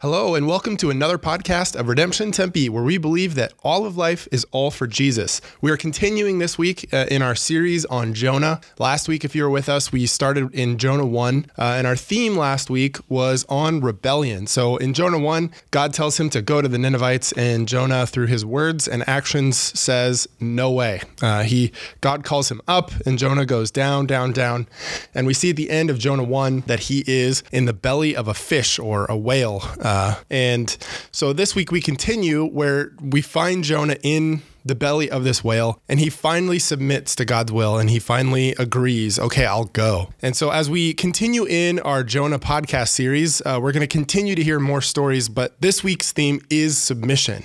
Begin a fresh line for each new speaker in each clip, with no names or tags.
Hello, and welcome to another podcast of Redemption Tempe, where we believe that all of life is all for Jesus. We are continuing this week uh, in our series on Jonah. Last week, if you were with us, we started in Jonah 1, uh, and our theme last week was on rebellion. So in Jonah 1, God tells him to go to the Ninevites, and Jonah, through his words and actions, says, No way. Uh, he God calls him up, and Jonah goes down, down, down. And we see at the end of Jonah 1 that he is in the belly of a fish or a whale. Uh, and so this week we continue where we find Jonah in the belly of this whale and he finally submits to God's will and he finally agrees, okay, I'll go. And so as we continue in our Jonah podcast series, uh, we're going to continue to hear more stories, but this week's theme is submission.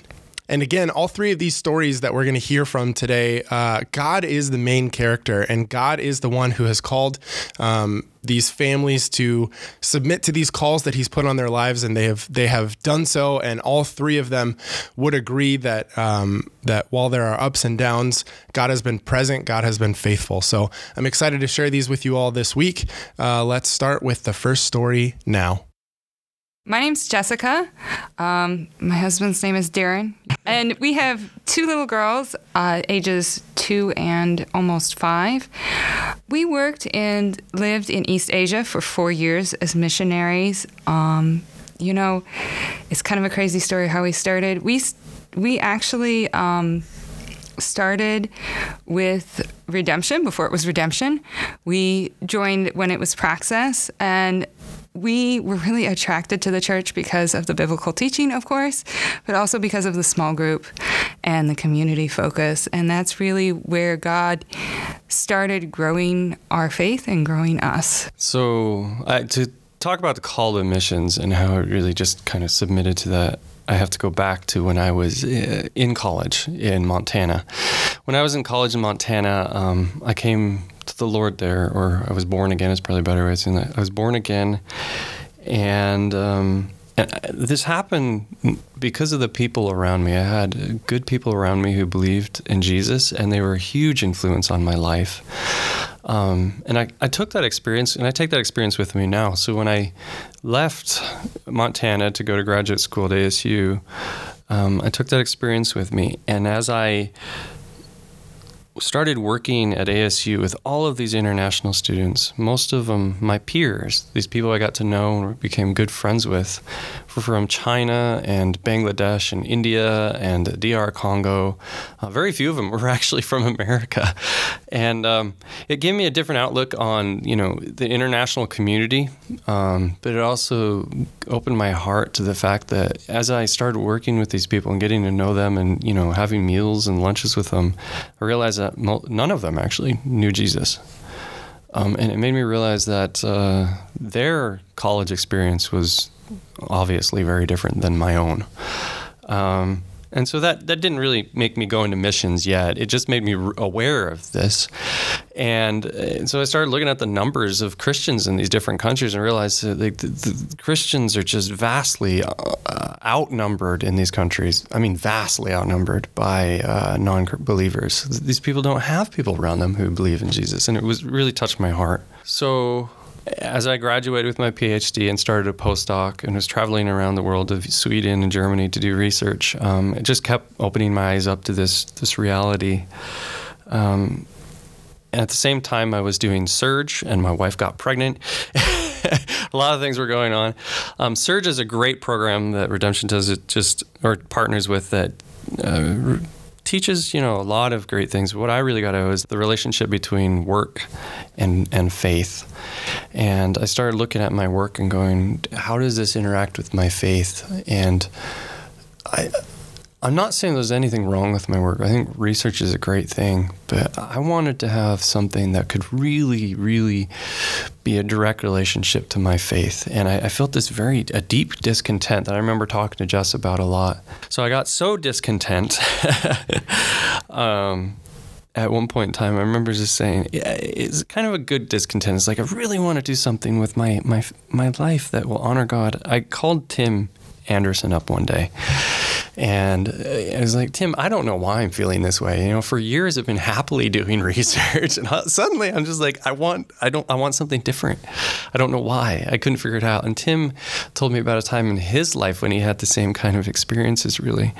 And again, all three of these stories that we're going to hear from today, uh, God is the main character, and God is the one who has called um, these families to submit to these calls that He's put on their lives, and they have they have done so. And all three of them would agree that um, that while there are ups and downs, God has been present, God has been faithful. So I'm excited to share these with you all this week. Uh, let's start with the first story now.
My name's Jessica. Um, my husband's name is Daryn. And we have two little girls, uh, ages two and almost five. We worked and lived in East Asia for four years as missionaries. Um, you know, it's kind of a crazy story how we started. We, we actually. Um, started with redemption before it was redemption. We joined when it was praxis, and we were really attracted to the church because of the biblical teaching, of course, but also because of the small group and the community focus. And that's really where God started growing our faith and growing us.
So, uh, to talk about the call to missions and how it really just kind of submitted to that. I have to go back to when I was uh, in college in Montana. When I was in college in Montana, um, I came to the Lord there, or I was born again. Is probably a better way of saying that. I was born again, and, um, and this happened because of the people around me. I had good people around me who believed in Jesus, and they were a huge influence on my life. Um, and I, I took that experience, and I take that experience with me now. So when I left Montana to go to graduate school at ASU, um, I took that experience with me, and as I started working at ASU with all of these international students, most of them my peers, these people I got to know and became good friends with, from China and Bangladesh and India and DR Congo. Uh, very few of them were actually from America, and um, it gave me a different outlook on you know the international community, um, but it also opened my heart to the fact that as I started working with these people and getting to know them and you know having meals and lunches with them, I realized that none of them actually knew Jesus. Um, and it made me realize that uh, their college experience was obviously very different than my own. Um, and so that, that didn't really make me go into missions yet. It just made me aware of this. And, uh, so I started looking at the numbers of Christians in these different countries and realized that the, the Christians are just vastly uh, outnumbered in these countries. I mean, vastly outnumbered by uh, non believers. These people don't have people around them who believe in Jesus. And it was really touched my heart. So as I graduated with my PhD and started a postdoc and was traveling around the world of Sweden and Germany to do research, um, it just kept opening my eyes up to this this reality. Um, at the same time, I was doing Surge, and my wife got pregnant. a lot of things were going on. Um, Surge is a great program that Redemption does. It just or partners with that. Uh, teaches you know a lot of great things. What I really got out is the relationship between work and and faith. And I started looking at my work and going, how does this interact with my faith? And I I'm not saying there's anything wrong with my work. I think research is a great thing, but I wanted to have something that could really, really be a direct relationship to my faith. And I, I, felt this very, a deep discontent that I remember talking to Jess about a lot. So I got so discontent. um, at one point in time, I remember just saying, it's kind of a good discontent. It's like, I really want to do something with my, my, my life that will honor God. I called Tim Anderson up one day And uh, I was like, Tim, I don't know why I'm feeling this way. You know, for years I've been happily doing research, and suddenly I'm just like, I want, I don't, I want something different. I don't know why. I couldn't figure it out. And Tim told me about a time in his life when he had the same kind of experiences, really.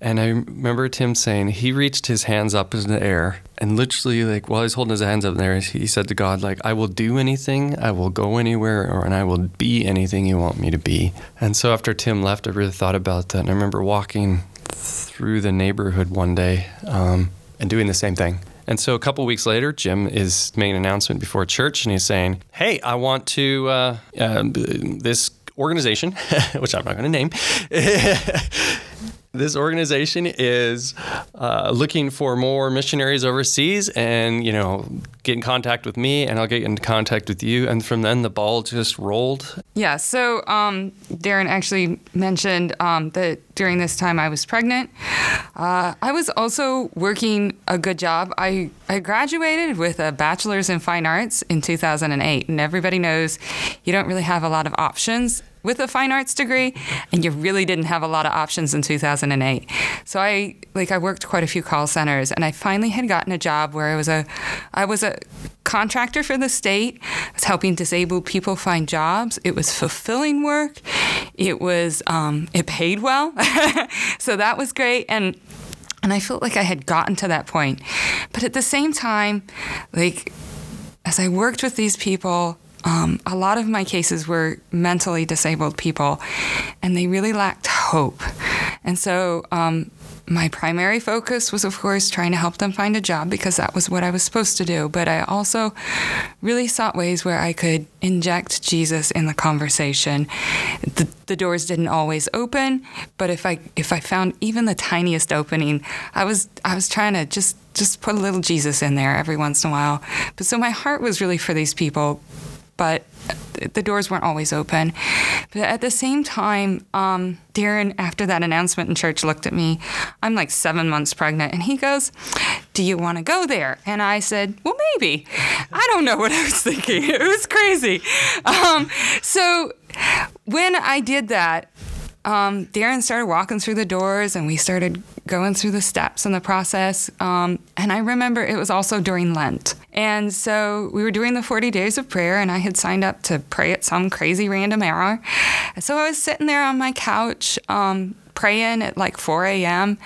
And I remember Tim saying he reached his hands up in the air and literally like while he's holding his hands up there he said to god like i will do anything. I will go anywhere or and i will be anything you want me to be. And so after tim left i really thought about that. And i remember walking through the neighborhood one day um, and doing the same thing. And so a couple weeks later, Jim is making an announcement before church, and he's saying, "Hey, I want to uh, uh, this organization, which I'm not going to name." this organization is uh, looking for more missionaries overseas and you know get in contact with me and i'll get in contact with you. And from then the ball just rolled.
Yeah. So um, Daryn actually mentioned um, that during this time i was pregnant. Uh, i was also working a good job. I, I graduated with a bachelor's in fine arts in 2008 and everybody knows you don't really have a lot of options with a fine arts degree, and you really didn't have a lot of options in 2008. So I like I worked quite a few call centers, and I finally had gotten a job where I was a I was a contractor for the state. I was helping disabled people find jobs. It was fulfilling work. It was um, it paid well, so that was great, and and I felt like I had gotten to that point. But at the same time, like as I worked with these people, um, a lot of my cases were mentally disabled people, and they really lacked hope. And so, um, my primary focus was, of course, trying to help them find a job because that was what I was supposed to do. But I also really sought ways where I could inject Jesus in the conversation. The, the doors didn't always open, but if I if I found even the tiniest opening, I was I was trying to just just put a little Jesus in there every once in a while. But so my heart was really for these people but the doors weren't always open. But at the same time, um, Daryn, after that announcement in church, looked at me. I'm like seven months pregnant, and he goes, Do you want to go there? And I said, Well, maybe. I don't know what I was thinking. It was crazy. Um, so when I did that, um, Daryn started walking through the doors and we started going through the steps in the process. Um, and I remember it was also during Lent. And so we were doing the 40 days of prayer, and I had signed up to pray at some crazy random hour. So I was sitting there on my couch um, praying at like 4 a.m.,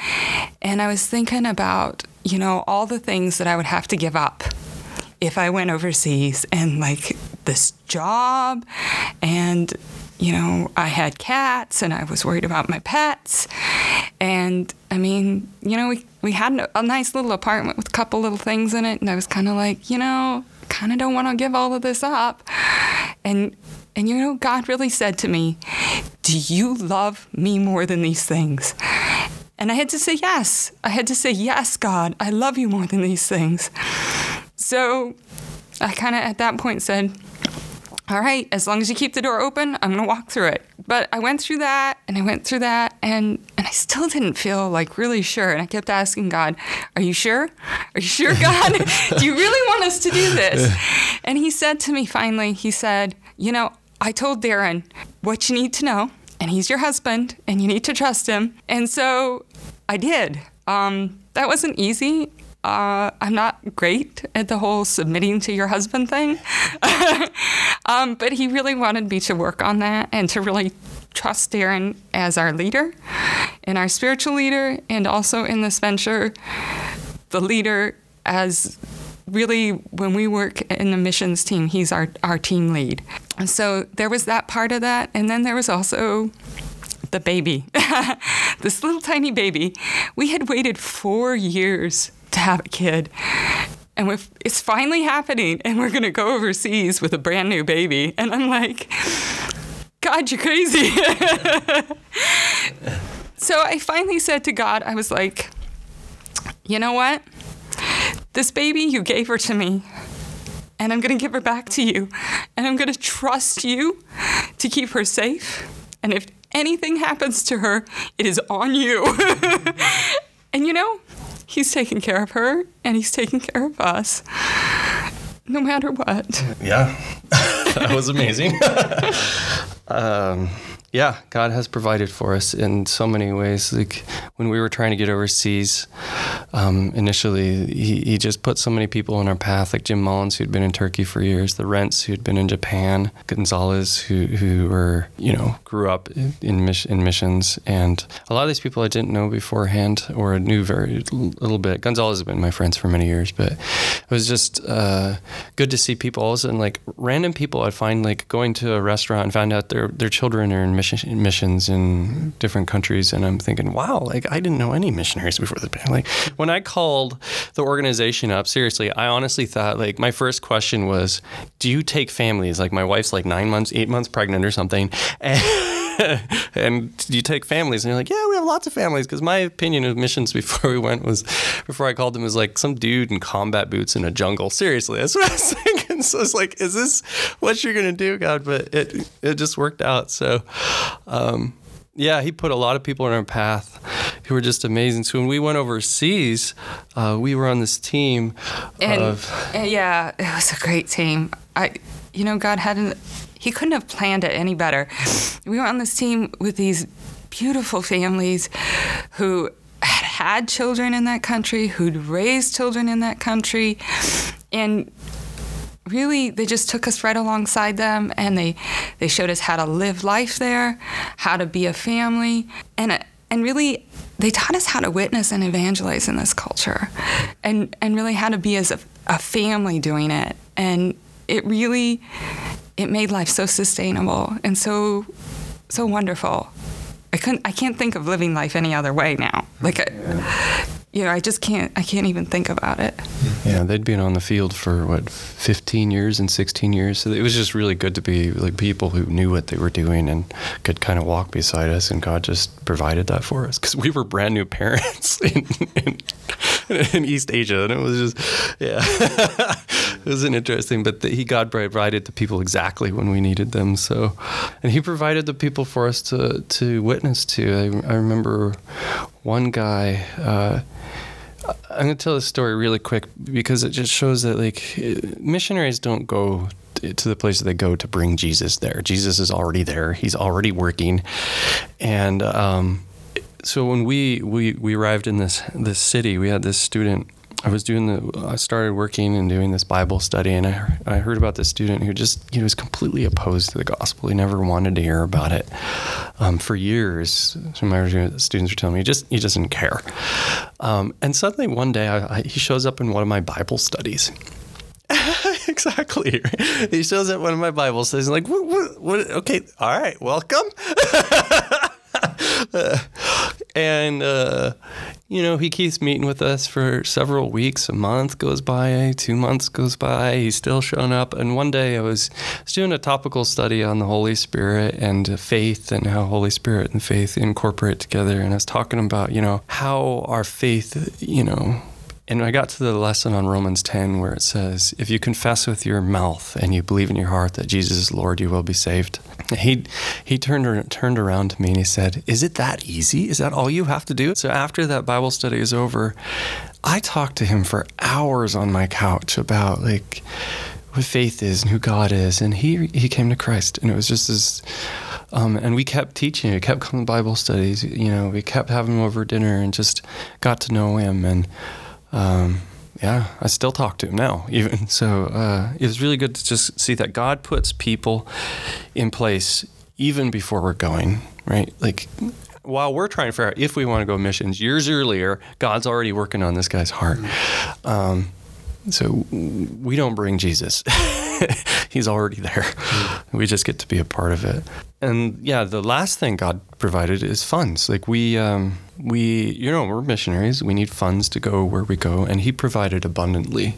and I was thinking about, you know, all the things that I would have to give up if I went overseas and like this job and you know, I had cats and I was worried about my pets. And I mean, you know, we, we had a nice little apartment with a couple little things in it. And I was kind of like, you know, kind of don't want to give all of this up. And, and, you know, God really said to me, Do you love me more than these things? And I had to say yes. I had to say, Yes, God, I love you more than these things. So I kind of at that point said, all right, as long as you keep the door open, I'm going to walk through it. But I went through that and I went through that and and I still didn't feel like really sure. And I kept asking God, "Are you sure? Are you sure, God? do you really want us to do this?" And he said to me finally, he said, "You know, I told Daryn what you need to know, and he's your husband, and you need to trust him." And so I did. Um, that wasn't easy uh, I'm not great at the whole submitting to your husband thing. um, but he really wanted me to work on that and to really trust Daryn as our leader and our spiritual leader, and also in this venture, the leader as really when we work in the missions team, he's our, our team lead. So there was that part of that. And then there was also the baby, this little tiny baby. We had waited four years to have a kid. And it's finally happening, and we're gonna go overseas with a brand new baby. And I'm like, God, you're crazy. so I finally said to God, I was like, you know what? This baby, you gave her to me, and I'm gonna give her back to you. And I'm gonna trust you to keep her safe. And if anything happens to her, it is on you. and you know, he's taking care of her and he's taking care of us no matter what.
Yeah, that was amazing. um, yeah, God has provided for us in so many ways. Like when we were trying to get overseas, um, initially he, he just put so many people in our path, like Jim Mullins, who'd been in Turkey for years, the Rents, who'd been in Japan, Gonzalez, who who were you know grew up in in missions, and a lot of these people I didn't know beforehand or knew very little bit. Gonzalez has been my friends for many years, but it was just uh, good to see people. All of a sudden, like random people, I'd find like going to a restaurant and find out their their children are in mission, missions in different countries, and I'm thinking, wow, like I didn't know any missionaries before the pandemic. Like when I called the organization up, seriously, I honestly thought like my first question was, do you take families? Like my wife's like nine months, eight months pregnant or something, and and you take families, and you're like, yeah, we have lots of families. Because my opinion of missions before we went was, before I called them, was like some dude in combat boots in a jungle. Seriously, that's what I was thinking. So it's like, is this what you're gonna do, God? But it it just worked out. So. Um, yeah, he put a lot of people in our path who were just amazing. So when we went overseas, uh, we were on this team
And
of
uh, yeah, it was a great team. I, you know, God hadn't, He couldn't have planned it any better. We were on this team with these beautiful families who had had children in that country, who'd raised children in that country, and really they just took us right alongside them and they they showed us how to live life there how to be a family and and really they taught us how to witness and evangelize in this culture and and really how to be as a, a family doing it. And it really it made life so sustainable and so so wonderful. I couldn't i can't think of living life any other way now. Like I, you know i just can't i can't even think about it
Yeah, they'd been on the field for what 15 years and 16 years. So it was just really good to be like people who knew what they were doing and could kind of walk beside us. And God just provided that for us because we were brand new parents in, in, in East Asia, and it was just yeah, it was an interesting. But the, he God provided the people exactly when we needed them. So, and He provided the people for us to to witness to. I, I remember one guy. Uh, I'm to tell this story really quick because it just shows that like missionaries don't go to the place they go to bring Jesus there. Jesus is already there. He's already working, and um, so when we, we we arrived in this this city, we had this student. I was doing the. I started working and doing this Bible study, and I, I heard about this student who just he was completely opposed to the gospel. He never wanted to hear about it um, for years. Some of my students were telling me he just he didn't care. Um, and suddenly one day, I, I, he shows up in one of my Bible studies. exactly. He shows up in one of my Bible studies. And like, what, what, what? Okay, all right, welcome. and uh, you know he keeps meeting with us for several weeks. A month goes by two months goes by. He's still showing up. And one day i was, I was doing a topical study on the holy spirit and faith and how holy spirit and faith incorporate together. And i was talking about you know how our faith you know and I got to the lesson on Romans 10 where it says, If you confess with your mouth and you believe in your heart that Jesus is Lord, you will be saved. He, he turned, turned around to me and he said, Is it that easy? Is that all you have to do? So after that Bible study is over, I talked to him for hours on my couch about like what faith is and who God is. And he, he came to Christ. And it was just this. Um, and we kept teaching. We kept coming to Bible studies. You know, we kept having him over dinner and just got to know him. And um, yeah, I still talk to him now, even. So uh, it was really good to just see that God puts people in place even before we're going, right? Like while we're trying to figure out if we want to go missions, years earlier, God's already working on this guy's heart. Um, so we don't bring Jesus. He's already there. We just get to be a part of it. And yeah, the last thing God provided is funds. Like we, um, we, you know, we're missionaries. We need funds to go where we go, and He provided abundantly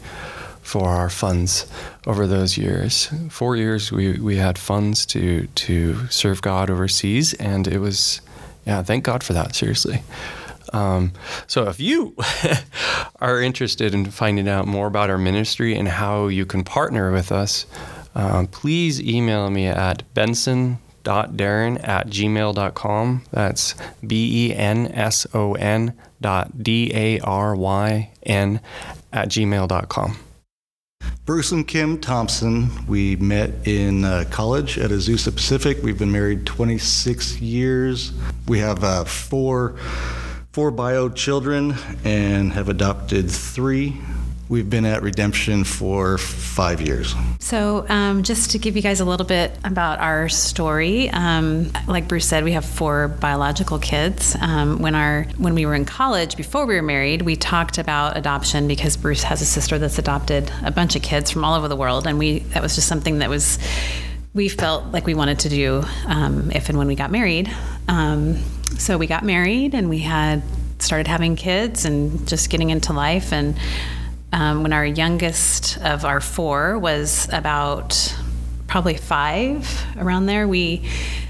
for our funds over those years. Four years, we we had funds to to serve God overseas, and it was, yeah, thank God for that. Seriously. Um, so if you are interested in finding out more about our ministry and how you can partner with us, um, please email me at benson.daryn at gmail.com. That's B E N S O N dot D A R Y N at gmail.com.
Bruce and Kim Thompson. We met in uh, college at Azusa Pacific. We've been married 26 years. We have uh, four four bio children and have adopted three. We've been at Redemption for five years.
So, um, just to give you guys a little bit about our story, um, like Bruce said, we have four biological kids. Um, when our when we were in college, before we were married, we talked about adoption because Bruce has a sister that's adopted a bunch of kids from all over the world, and we that was just something that was we felt like we wanted to do um, if and when we got married. Um, so we got married, and we had started having kids and just getting into life and um, when our youngest of our four was about probably five, around there, we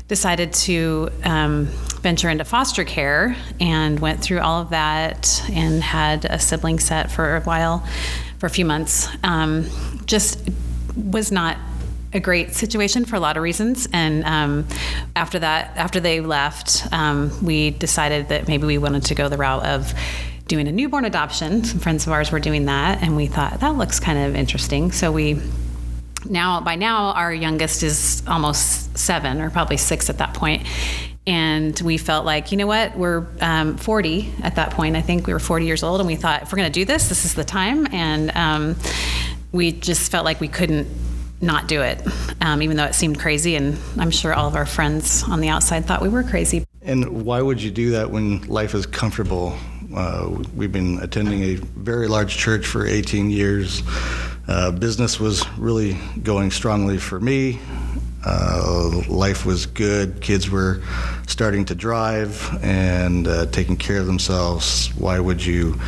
decided to um, venture into foster care and went through all of that and had a sibling set for a while, for a few months. Um, just was not a great situation for a lot of reasons. And um, after that, after they left, um, we decided that maybe we wanted to go the route of doing a newborn adoption. Some friends of ours were doing that, and we thought that looks kind of interesting. So we now by now our youngest is almost seven or probably six at that point. And we felt like you know what? We're um, 40 at that point. I think we were 40 years old and we thought if we're going to do this this is the time. And um, we just felt like we couldn't not do it um, even though it seemed crazy. And i'm sure all of our friends on the outside thought we were crazy.
And why would you do that when life is comfortable uh, we've been attending a very large church for 18 years. Uh, business was really going strongly for me. Uh, life was good. Kids were starting to drive and uh, taking care of themselves. Why would you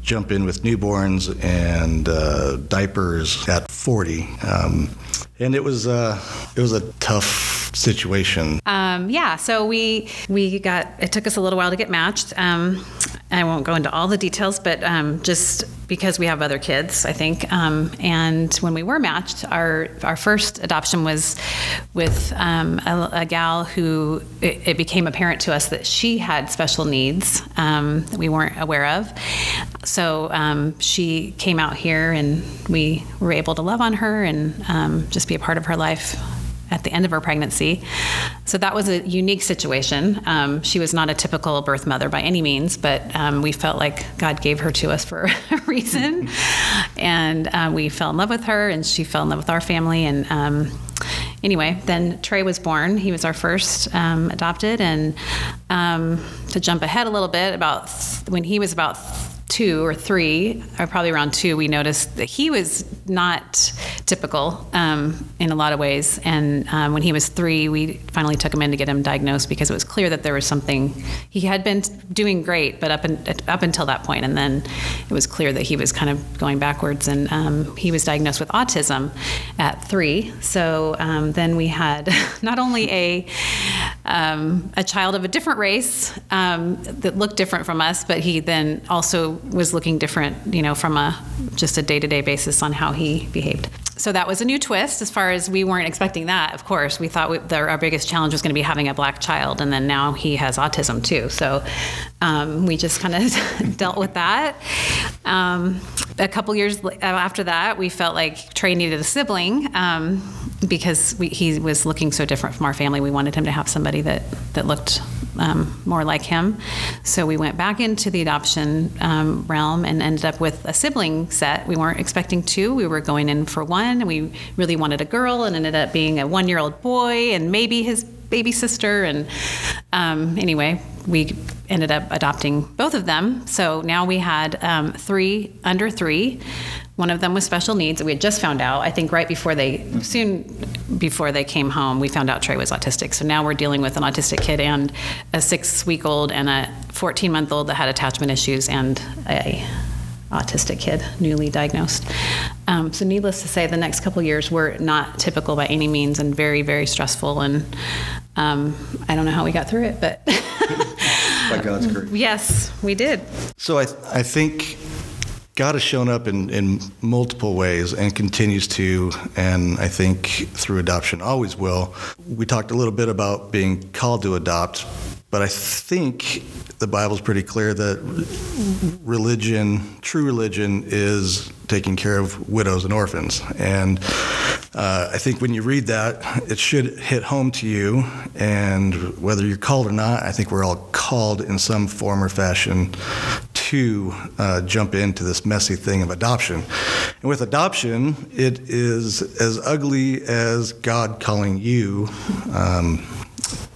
jump in with newborns and uh, diapers at 40? Um, and it was uh, it was a tough situation.
Um, yeah, so we we got it took us a little while to get matched. Um, I won't go into all the details, but um, just because we have other kids, I think. Um, and when we were matched, our our first adoption was with um, a, a, gal who it, it, became apparent to us that she had special needs um, that we weren't aware of. So she came out here, and we were able to love on her and just be a part of her life at the end of her pregnancy. So that was a unique situation. Um, she was not a typical birth mother by any means, but um, we felt like God gave her to us for a reason. and uh, we fell in love with her, and she fell in love with our family. And um, anyway, then Trey was born. He was our first um, adopted. And um, to jump ahead a little bit, about th- when he was about two or three, or probably around two, we noticed that he was not typical um, in a lot of ways. And um, when he was three, we finally took him in to get him diagnosed because it was clear that there was something. He had been doing great, but up in, up until that point, and then it was clear that he was kind of going backwards. And um, he was diagnosed with autism at three. So um, then we had not only a um, a child of a different race um, that looked different from us, but he then also was looking different, you know, from a just a day to day basis on how he behaved. So that was a new twist as far as we weren't expecting that. Of course, we thought we, the, our biggest challenge was going to be having a black child, and then now he has autism too. So um, we just kind of dealt with that. Um, a couple years after that, we felt like Trey needed a sibling um, because we, he was looking so different from our family. We wanted him to have somebody that that looked um, more like him. So we went back into the adoption um, realm and ended up with a sibling set. We weren't expecting two, we were going in for one. And we really wanted a girl and ended up being a one year old boy and maybe his baby sister. And um, anyway, we ended up adopting both of them. So now we had um, three under three. One of them was special needs. We had just found out, I think, right before they, soon before they came home, we found out Trey was autistic. So now we're dealing with an autistic kid and a six week old and a 14 month old that had attachment issues and a autistic kid, newly diagnosed. Um, so, needless to say, the next couple years were not typical by any means and very, very stressful. And um, I don't know how we got through it, but.
by God's grace.
Yes, we did.
So, I, I think God has shown up in, in multiple ways and continues to, and I think through adoption always will. We talked a little bit about being called to adopt, but I think the Bible's pretty clear that religion, true religion, is taking care of widows and orphans. And uh, I think when you read that, it should hit home to you. And whether you're called or not, I think we're all called in some form or fashion to uh, jump into this messy thing of adoption. And with adoption, it is as ugly as God calling you um,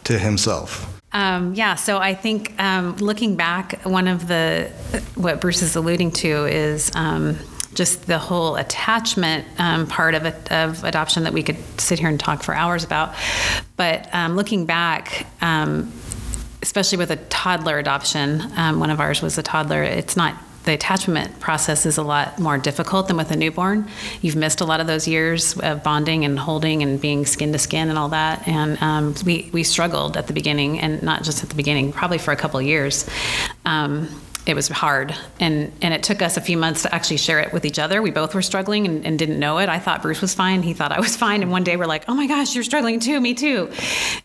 to Himself.
Um, yeah, so I think um, looking back, one of the what Bruce is alluding to is um, just the whole attachment um, part of of adoption that we could sit here and talk for hours about. But um, looking back, um, especially with a toddler adoption, one of ours was a toddler. It's not the attachment process is a lot more difficult than with a newborn. You've missed a lot of those years of bonding and holding and being skin to skin and all that. And um, we, we struggled at the beginning, and not just at the beginning, probably for a couple years. Um, it was hard. And and it took us a few months to actually share it with each other. We both were struggling and, and, didn't know it. I thought bruce was fine. He thought i was fine. And one day we're like oh my gosh you're struggling too. Me too.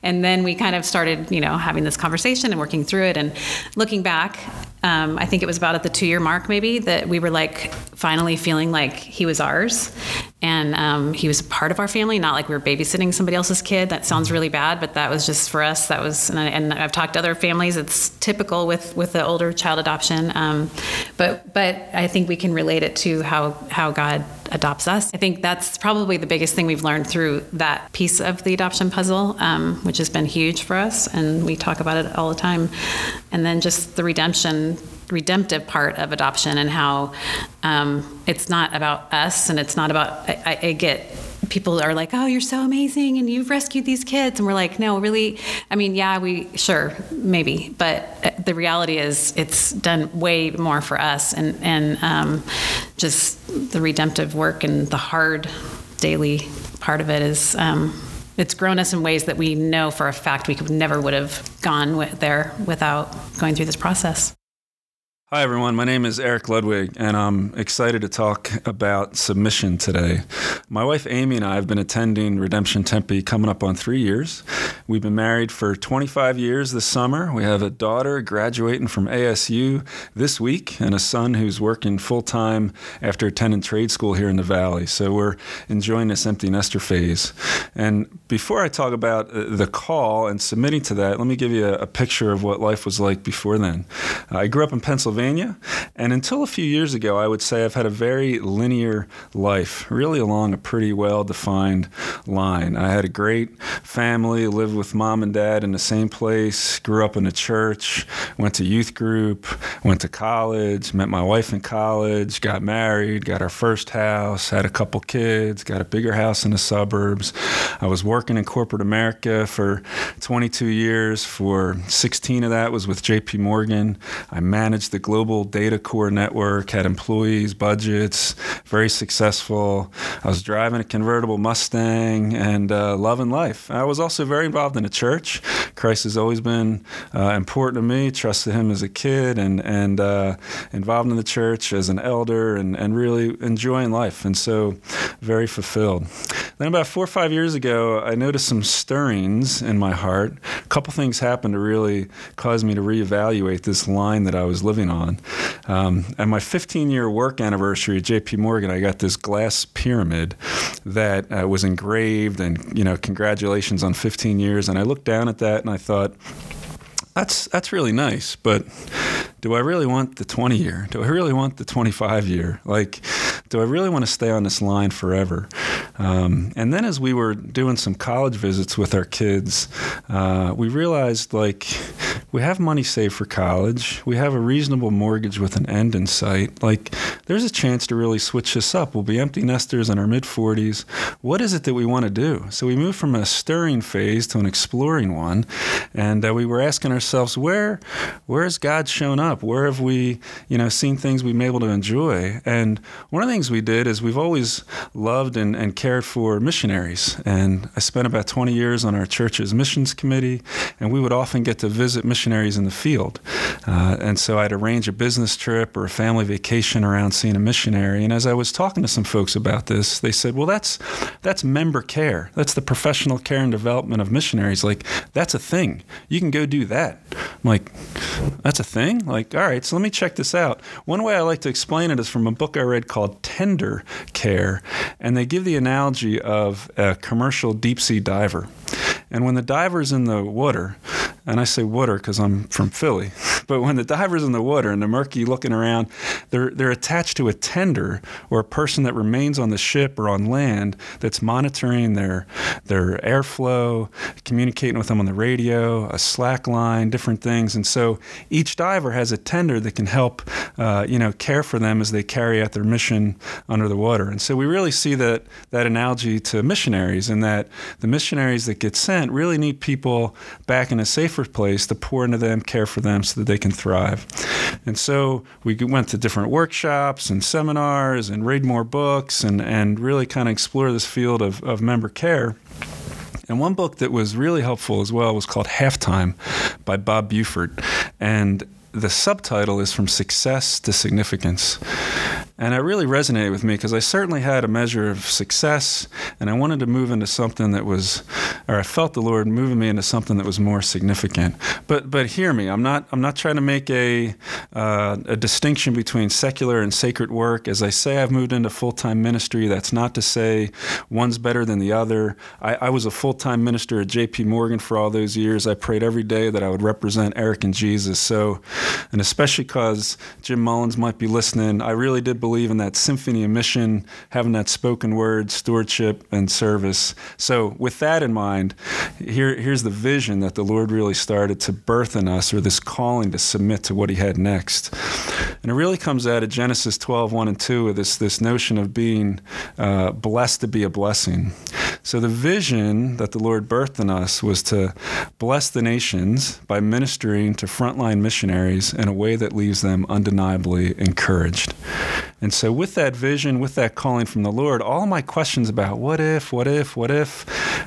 And then we kind of started you know having this conversation and working through it. And looking back um, I think it was about at the two year mark, maybe, that we were like finally feeling like he was ours. And um, he was a part of our family, not like we were babysitting somebody else's kid. That sounds really bad, but that was just for us. That was, and, I, and I've talked to other families. It's typical with with the older child adoption. Um, but but I think we can relate it to how how God adopts us. I think that's probably the biggest thing we've learned through that piece of the adoption puzzle, um, which has been huge for us, and we talk about it all the time. And then just the redemption redemptive part of adoption and how um, it's not about us and it's not about I, I, get people are like oh you're so amazing and you've rescued these kids. And we're like no really i mean yeah we sure maybe but uh, the reality is it's done way more for us and and um, just the redemptive work and the hard daily part of it is um, it's grown us in ways that we know for a fact we could never would have gone with there without going through this process
Hi, everyone. My name is Eric Ludwig, and I'm excited to talk about submission today. My wife Amy and I have been attending Redemption Tempe coming up on three years. We've been married for 25 years this summer. We have a daughter graduating from ASU this week and a son who's working full time after attending trade school here in the Valley. So we're enjoying this empty nester phase. And before I talk about uh, the call and submitting to that, let me give you a, a picture of what life was like before then. I grew up in Pennsylvania. Pennsylvania. And until a few years ago, I would say I've had a very linear life, really along a pretty well defined line. I had a great family, lived with mom and dad in the same place, grew up in a church, went to youth group, went to college, met my wife in college, got married, got our first house, had a couple kids, got a bigger house in the suburbs. I was working in corporate America for 22 years. For 16 of that was with JP Morgan. I managed the global data core network, had employees, budgets, very successful. I was driving a convertible Mustang and uh, loving life. I was also very involved in a church. Christ has always been uh, important to me. Trusted him as a kid and and uh, involved in the church as an elder and, and really enjoying life. And so very fulfilled. Then about four or five years ago, I noticed some stirrings in my heart. A couple things happened to really cause me to reevaluate this line that I was living on on. Um, at my 15 year work anniversary at JP Morgan, I got this glass pyramid that uh, was engraved, and, you know, congratulations on 15 years. And I looked down at that and I thought, that's that's really nice, but do I really want the 20 year? Do I really want the 25 year? Like, do I really want to stay on this line forever? Um, and then as we were doing some college visits with our kids, uh, we realized like we have money saved for college. We have a reasonable mortgage with an end in sight. Like, there's a chance to really switch this up. We'll be empty nesters in our mid 40s. What is it that we want to do? So we moved from a stirring phase to an exploring one, and uh, we were asking ourselves, where, where has God shown up? Where have we, you know, seen things we've been able to enjoy? And one of the things we did is we've always loved and, and cared for missionaries. And I spent about 20 years on our church's missions committee, and we would often get to visit missionaries in the field. Uh, and so I'd arrange a business trip or a family vacation around seeing a missionary. And as I was talking to some folks about this, they said, "Well, that's that's member care. That's the professional care and development of missionaries. Like that's a thing. You can go do that." I'm like, "That's a thing? Like, all right, so let me check this out." One way I like to explain it is from a book I read called Tender Care, and they give the analogy of a commercial deep sea diver. And when the diver's in the water, and I say water because I'm from Philly, but when the diver's in the water and the murky looking around, they're, they're attached to a tender or a person that remains on the ship or on land that's monitoring their, their airflow, communicating with them on the radio, a slack line, different things. And so each diver has a tender that can help, uh, you know, care for them as they carry out their mission under the water. And so we really see that, that analogy to missionaries and that the missionaries that get sent really need people back in a safer place to pour into them, care for them so that they can thrive. And so we went to different workshops and seminars and read more books and, and really kind of explore this field of, of member care. And one book that was really helpful as well was called Halftime by Bob Buford. And the subtitle is From Success to Significance. And it really resonated with me because I certainly had a measure of success and I wanted to move into something that was, or I felt the Lord moving me into something that was more significant. But, but hear me, I'm not, I'm not trying to make a, uh, a distinction between secular and sacred work. As I say, I've moved into full time ministry. That's not to say one's better than the other. I, I was a full time minister at JP Morgan for all those years. I prayed every day that I would represent Eric and Jesus. So, and especially because Jim Mullins might be listening, I really did believe in that symphony of mission, having that spoken word, stewardship, and service. So, with that in mind, here, here's the vision that the Lord really started to birth in us, or this calling to submit to what He had next. And it really comes out of Genesis 12, 1 and 2, with this, this notion of being uh, blessed to be a blessing. So, the vision that the Lord birthed in us was to bless the nations by ministering to frontline missionaries in a way that leaves them undeniably encouraged. And so, with that vision, with that calling from the Lord, all my questions about what if, what if, what if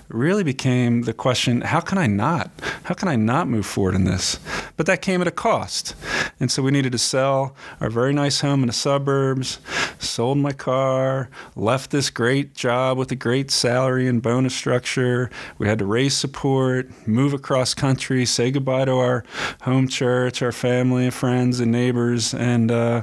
really became the question how can I not? How can I not move forward in this? But that came at a cost. And so, we needed to sell our very nice home in the suburbs, sold my car, left this great job with a great salary and bonus structure. We had to raise support, move across country, say goodbye to our home church, our family, friends, and neighbors. And, uh,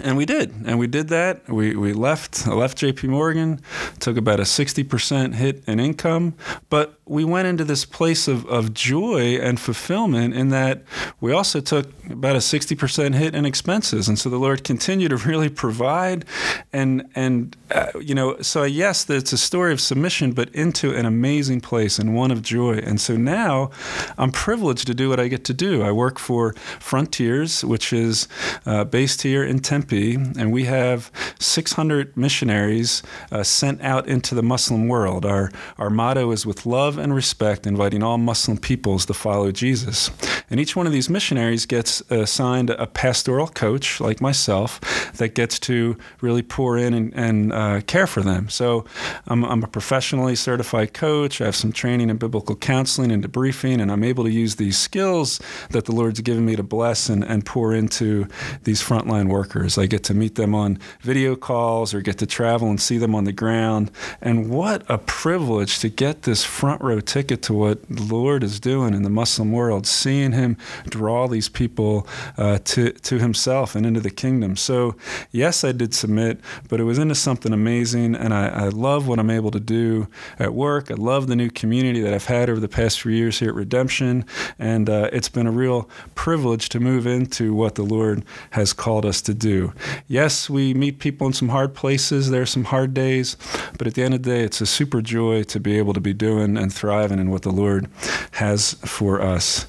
and we did, and we did that. We, we left. Left J.P. Morgan, took about a sixty percent hit in income, but we went into this place of, of joy and fulfillment in that we also took about a sixty percent hit in expenses, and so the Lord continued to really provide, and and uh, you know, so yes, it's a story of submission, but into an amazing place and one of joy. And so now, I'm privileged to do what I get to do. I work for Frontiers, which is uh, based here in Tempe. And we have 600 missionaries uh, sent out into the Muslim world. Our, our motto is with love and respect, inviting all Muslim peoples to follow Jesus. And each one of these missionaries gets assigned a pastoral coach, like myself, that gets to really pour in and, and uh, care for them. So I'm, I'm a professionally certified coach. I have some training in biblical counseling and debriefing, and I'm able to use these skills that the Lord's given me to bless and, and pour into these frontline workers. I get to meet them on video calls or get to travel and see them on the ground. And what a privilege to get this front row ticket to what the Lord is doing in the Muslim world, seeing Him draw these people uh, to, to Himself and into the kingdom. So, yes, I did submit, but it was into something amazing. And I, I love what I'm able to do at work. I love the new community that I've had over the past few years here at Redemption. And uh, it's been a real privilege to move into what the Lord has called us to do. Yes, we meet people in some hard places. There are some hard days, but at the end of the day, it's a super joy to be able to be doing and thriving in what the Lord has for us.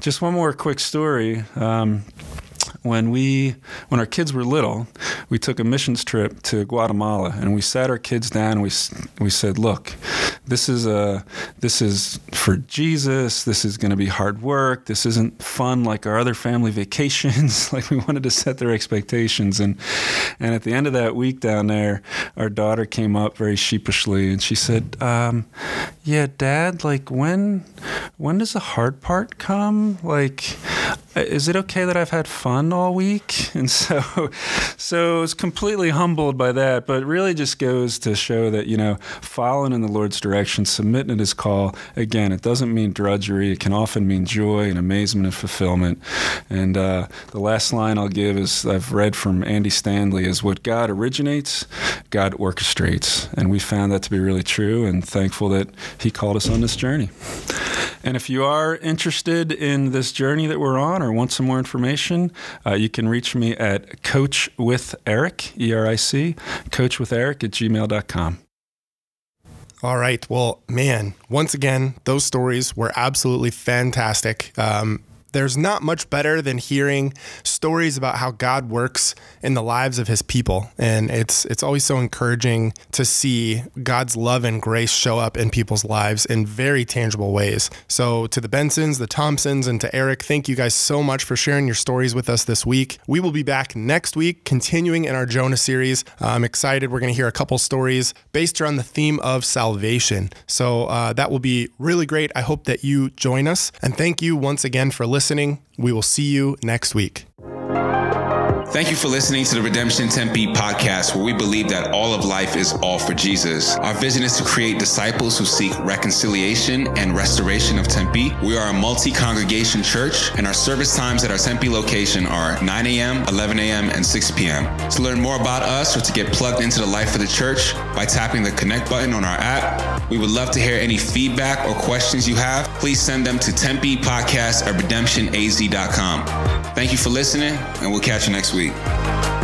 Just one more quick story. Um, when we when our kids were little, we took a missions trip to Guatemala and we sat our kids down and we we said, "Look, this is a this is for Jesus. This is going to be hard work. This isn't fun like our other family vacations. like we wanted to set their expectations and and at the end of that week down there, our daughter came up very sheepishly and she said, um, "Yeah, Dad, like when when does the hard part come? Like is it okay that I've had fun all week? And so, so I was completely humbled by that, but really just goes to show that, you know, following in the Lord's direction, submitting to his call, again, it doesn't mean drudgery. It can often mean joy and amazement and fulfillment. And uh, the last line I'll give is I've read from Andy Stanley is what God originates, God orchestrates. And we found that to be really true and thankful that he called us on this journey. And if you are interested in this journey that we're on or want some more information, uh, you can reach me at Coach with Eric, E R I C, Coach with Eric at gmail.com.
All right. Well, man, once again, those stories were absolutely fantastic. Um, there's not much better than hearing stories about how God works in the lives of his people. And it's it's always so encouraging to see God's love and grace show up in people's lives in very tangible ways. So to the Bensons, the Thompsons, and to Eric, thank you guys so much for sharing your stories with us this week. We will be back next week, continuing in our Jonah series. I'm excited. We're going to hear a couple stories based around the theme of salvation. So uh, that will be really great. I hope that you join us. And thank you once again for listening listening. We will see you next week.
Thank you for listening to the Redemption Tempe podcast, where we believe that all of life is all for Jesus. Our vision is to create disciples who seek reconciliation and restoration of Tempe. We are a multi congregation church, and our service times at our Tempe location are 9 a.m., 11 a.m., and 6 p.m. To learn more about us or to get plugged into the life of the church by tapping the connect button on our app, we would love to hear any feedback or questions you have. Please send them to Tempe Podcast at redemptionaz.com. Thank you for listening, and we'll catch you next week Tennessee.